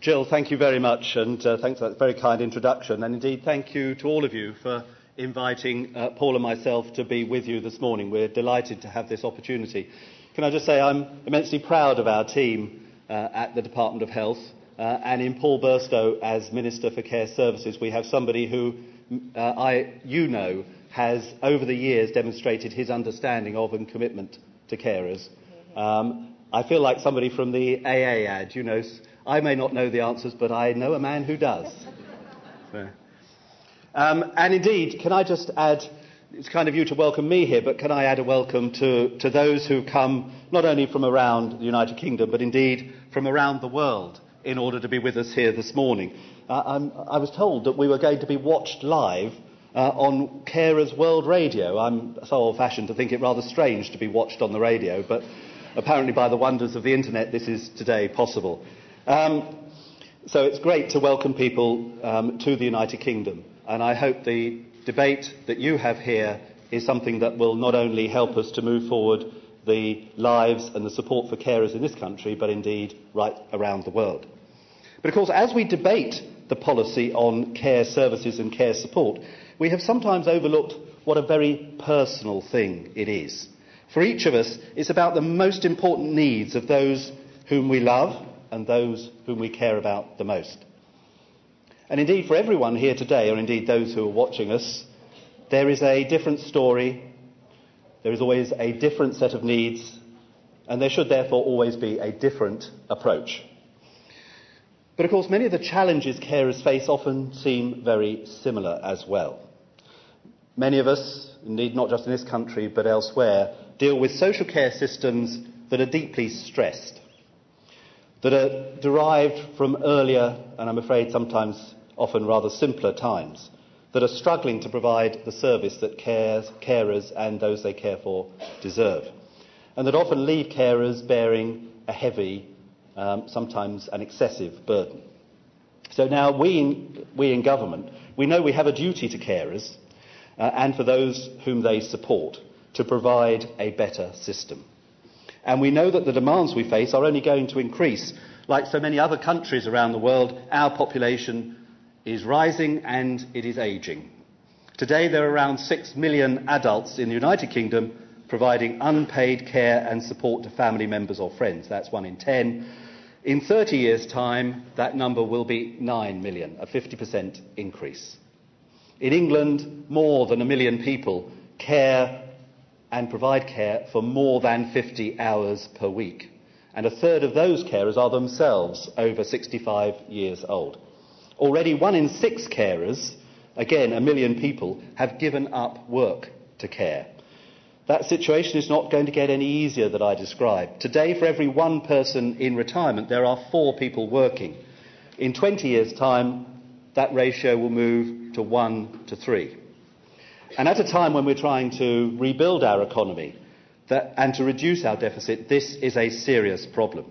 Jill, thank you very much, and uh, thanks for that very kind introduction. And indeed, thank you to all of you for inviting uh, Paul and myself to be with you this morning. We're delighted to have this opportunity. Can I just say I'm immensely proud of our team uh, at the Department of Health, uh, and in Paul Burstow as Minister for Care Services, we have somebody who uh, I, you know has over the years demonstrated his understanding of and commitment to carers. Um, I feel like somebody from the AA ad, you know, I may not know the answers, but I know a man who does. Um, and indeed, can I just add, it's kind of you to welcome me here, but can I add a welcome to, to those who come not only from around the United Kingdom, but indeed from around the world in order to be with us here this morning. Uh, i was told that we were going to be watched live uh, on Carers World Radio. I'm so old fashioned to think it rather strange to be watched on the radio, but apparently by the wonders of the internet this is today possible. Um, so it's great to welcome people um, to the United Kingdom, and I hope the debate that you have here is something that will not only help us to move forward the lives and the support for carers in this country, but indeed right around the world. But of course, as we debate the policy on care services and care support, we have sometimes overlooked what a very personal thing it is. For each of us, it's about the most important needs of those whom we love and those whom we care about the most. And indeed, for everyone here today, or indeed those who are watching us, there is a different story, there is always a different set of needs, and there should therefore always be a different approach. But of course, many of the challenges carers face often seem very similar as well. Many of us, indeed not just in this country but elsewhere, deal with social care systems that are deeply stressed, that are derived from earlier, and I'm afraid sometimes often rather simpler times, that are struggling to provide the service that cares, carers and those they care for deserve, and that often leave carers bearing a heavy um, sometimes an excessive burden. So now we in, we in government, we know we have a duty to carers uh, and for those whom they support to provide a better system. And we know that the demands we face are only going to increase. Like so many other countries around the world, our population is rising and it is ageing. Today there are around 6 million adults in the United Kingdom providing unpaid care and support to family members or friends. That's one in 10. In 30 years' time, that number will be 9 million, a 50% increase. In England, more than a million people care and provide care for more than 50 hours per week. And a third of those carers are themselves over 65 years old. Already one in six carers, again a million people, have given up work to care. That situation is not going to get any easier that I described. Today, for every one person in retirement, there are four people working. In 20 years' time, that ratio will move to one to three. And at a time when we're trying to rebuild our economy that, and to reduce our deficit, this is a serious problem.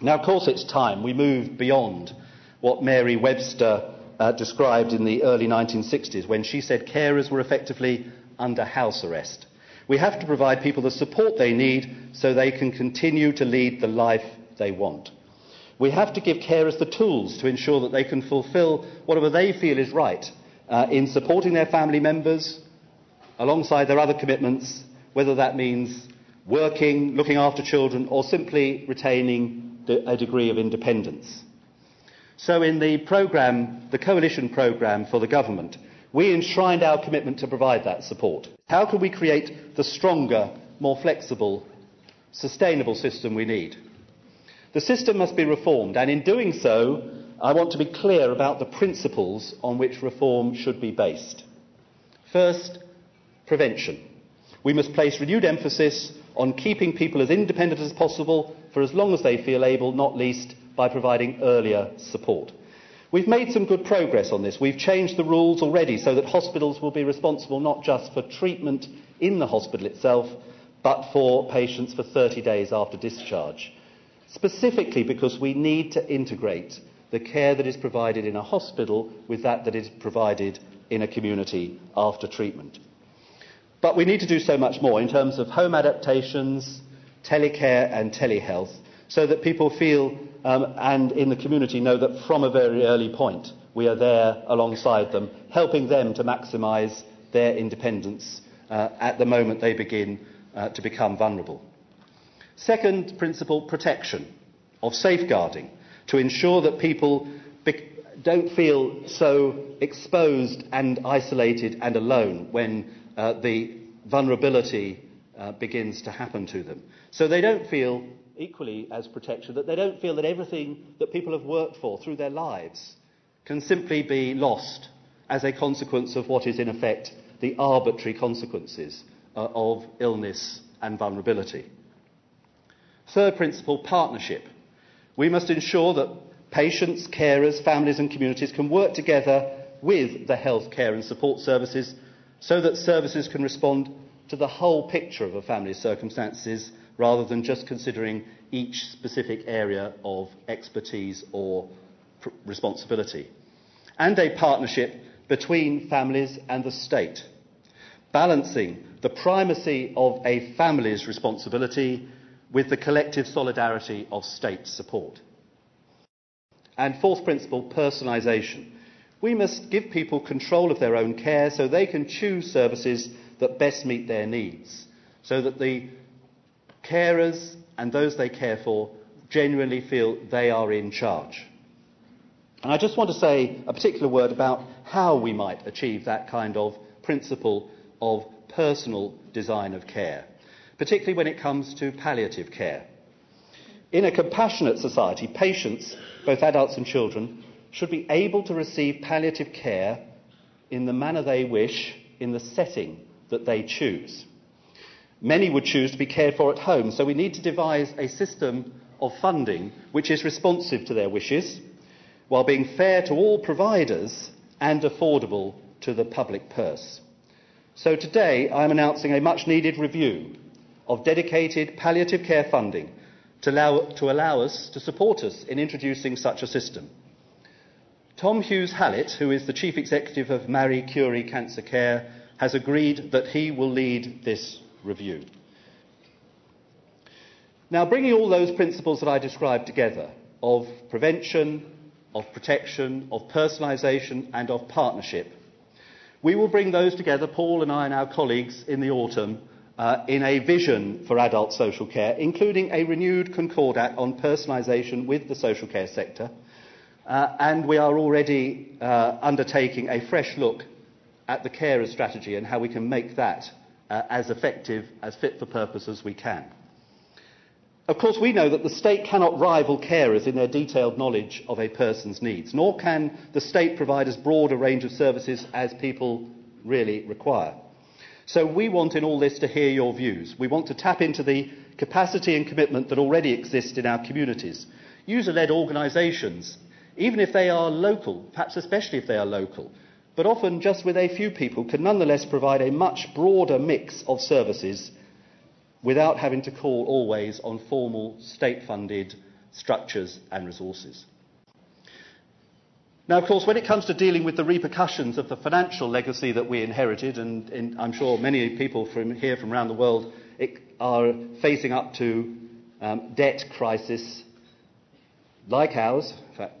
Now, of course, it's time we move beyond what Mary Webster uh, described in the early 1960s when she said carers were effectively under house arrest. We have to provide people the support they need so they can continue to lead the life they want. We have to give carers the tools to ensure that they can fulfil whatever they feel is right uh, in supporting their family members alongside their other commitments, whether that means working, looking after children, or simply retaining a degree of independence. So, in the programme, the coalition programme for the government, we enshrined our commitment to provide that support. How can we create the stronger, more flexible, sustainable system we need? The system must be reformed, and in doing so, I want to be clear about the principles on which reform should be based. First, prevention. We must place renewed emphasis on keeping people as independent as possible for as long as they feel able, not least by providing earlier support. We've made some good progress on this. We've changed the rules already so that hospitals will be responsible not just for treatment in the hospital itself, but for patients for 30 days after discharge. Specifically because we need to integrate the care that is provided in a hospital with that that is provided in a community after treatment. But we need to do so much more in terms of home adaptations, telecare and telehealth so that people feel um, and in the community know that from a very early point we are there alongside them, helping them to maximise their independence uh, at the moment they begin uh, to become vulnerable. Second principle, protection, of safeguarding, to ensure that people be- don't feel so exposed and isolated and alone when uh, the vulnerability uh, begins to happen to them. So they don't feel, equally as protection, that they don't feel that everything that people have worked for through their lives can simply be lost as a consequence of what is, in effect, the arbitrary consequences uh, of illness and vulnerability. Third principle partnership. We must ensure that patients, carers, families, and communities can work together with the health care and support services so that services can respond to the whole picture of a family's circumstances rather than just considering each specific area of expertise or pr- responsibility. And a partnership between families and the state, balancing the primacy of a family's responsibility with the collective solidarity of state support. And fourth principle, personalisation. We must give people control of their own care so they can choose services that best meet their needs, so that the carers and those they care for genuinely feel they are in charge. And I just want to say a particular word about how we might achieve that kind of principle of personal design of care, particularly when it comes to palliative care. In a compassionate society, patients, both adults and children, should be able to receive palliative care in the manner they wish, in the setting that they choose. Many would choose to be cared for at home, so we need to devise a system of funding which is responsive to their wishes while being fair to all providers and affordable to the public purse. So today I am announcing a much needed review of dedicated palliative care funding to allow, to allow us to support us in introducing such a system. Tom Hughes Hallett, who is the Chief Executive of Marie Curie Cancer Care, has agreed that he will lead this review. Now, bringing all those principles that I described together of prevention, of protection, of personalisation, and of partnership. We will bring those together, Paul and I and our colleagues, in the autumn uh, in a vision for adult social care, including a renewed concordat on personalisation with the social care sector. Uh, and we are already uh, undertaking a fresh look at the carer strategy and how we can make that uh, as effective, as fit for purpose as we can. Of course, we know that the state cannot rival carers in their detailed knowledge of a person's needs, nor can the state provide as broad a range of services as people really require. So we want in all this to hear your views. We want to tap into the capacity and commitment that already exist in our communities. User-led organisations, even if they are local, perhaps especially if they are local, but often just with a few people, can nonetheless provide a much broader mix of services without having to call always on formal state-funded structures and resources. Now, of course, when it comes to dealing with the repercussions of the financial legacy that we inherited, and, and I'm sure many people from here from around the world are facing up to um, debt crisis like ours, in fact,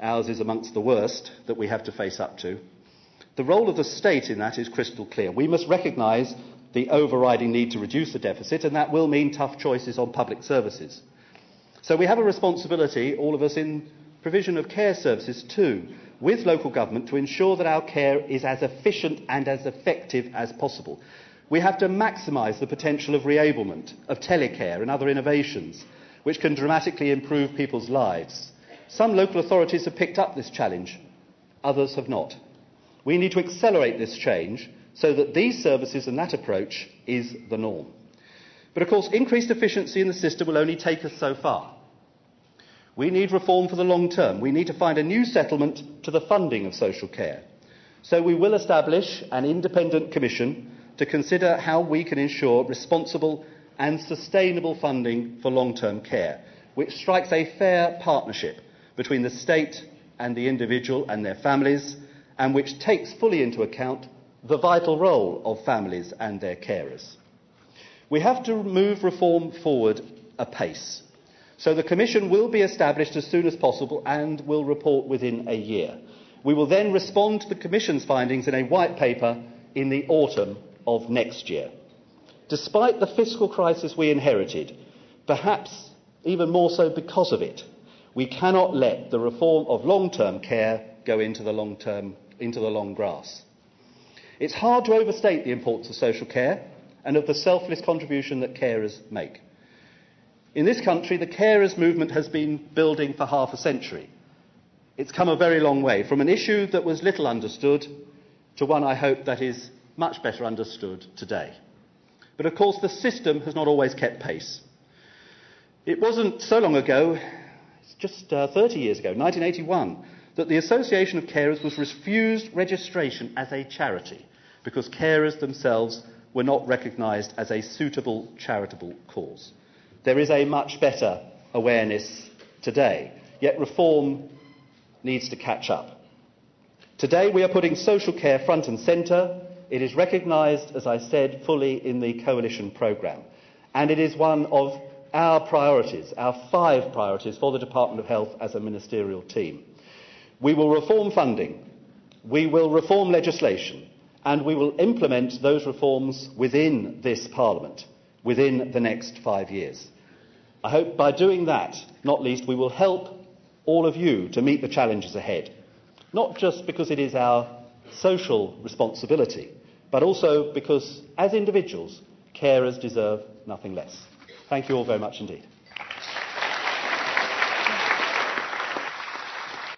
ours is amongst the worst that we have to face up to. The role of the state in that is crystal clear. We must recognise the overriding need to reduce the deficit, and that will mean tough choices on public services. So we have a responsibility, all of us, in provision of care services too, with local government to ensure that our care is as efficient and as effective as possible. We have to maximise the potential of reablement, of telecare and other innovations, which can dramatically improve people's lives. Some local authorities have picked up this challenge, others have not. We need to accelerate this change so that these services and that approach is the norm. But of course, increased efficiency in the system will only take us so far. We need reform for the long term. We need to find a new settlement to the funding of social care. So we will establish an independent commission to consider how we can ensure responsible and sustainable funding for long term care, which strikes a fair partnership between the state and the individual and their families, and which takes fully into account the vital role of families and their carers. We have to move reform forward apace So the Commission will be established as soon as possible and will report within a year. We will then respond to the Commission's findings in a white paper in the autumn of next year. Despite the fiscal crisis we inherited, perhaps even more so because of it, we cannot let the reform of long term care go into the long, term, into the long grass. It's hard to overstate the importance of social care and of the selfless contribution that carers make. In this country, the carers movement has been building for half a century. It's come a very long way from an issue that was little understood to one I hope that is much better understood today. But of course, the system has not always kept pace. It wasn't so long ago, it's just uh, 30 years ago, 1981, that the Association of Carers was refused registration as a charity because carers themselves were not recognised as a suitable charitable cause. There is a much better awareness today, yet reform needs to catch up. Today we are putting social care front and centre. It is recognised, as I said, fully in the coalition programme. And it is one of our priorities, our five priorities for the Department of Health as a ministerial team. We will reform funding, we will reform legislation, and we will implement those reforms within this Parliament within the next five years. I hope by doing that, not least, we will help all of you to meet the challenges ahead, not just because it is our social responsibility, but also because, as individuals, carers deserve nothing less. Thank you all very much indeed.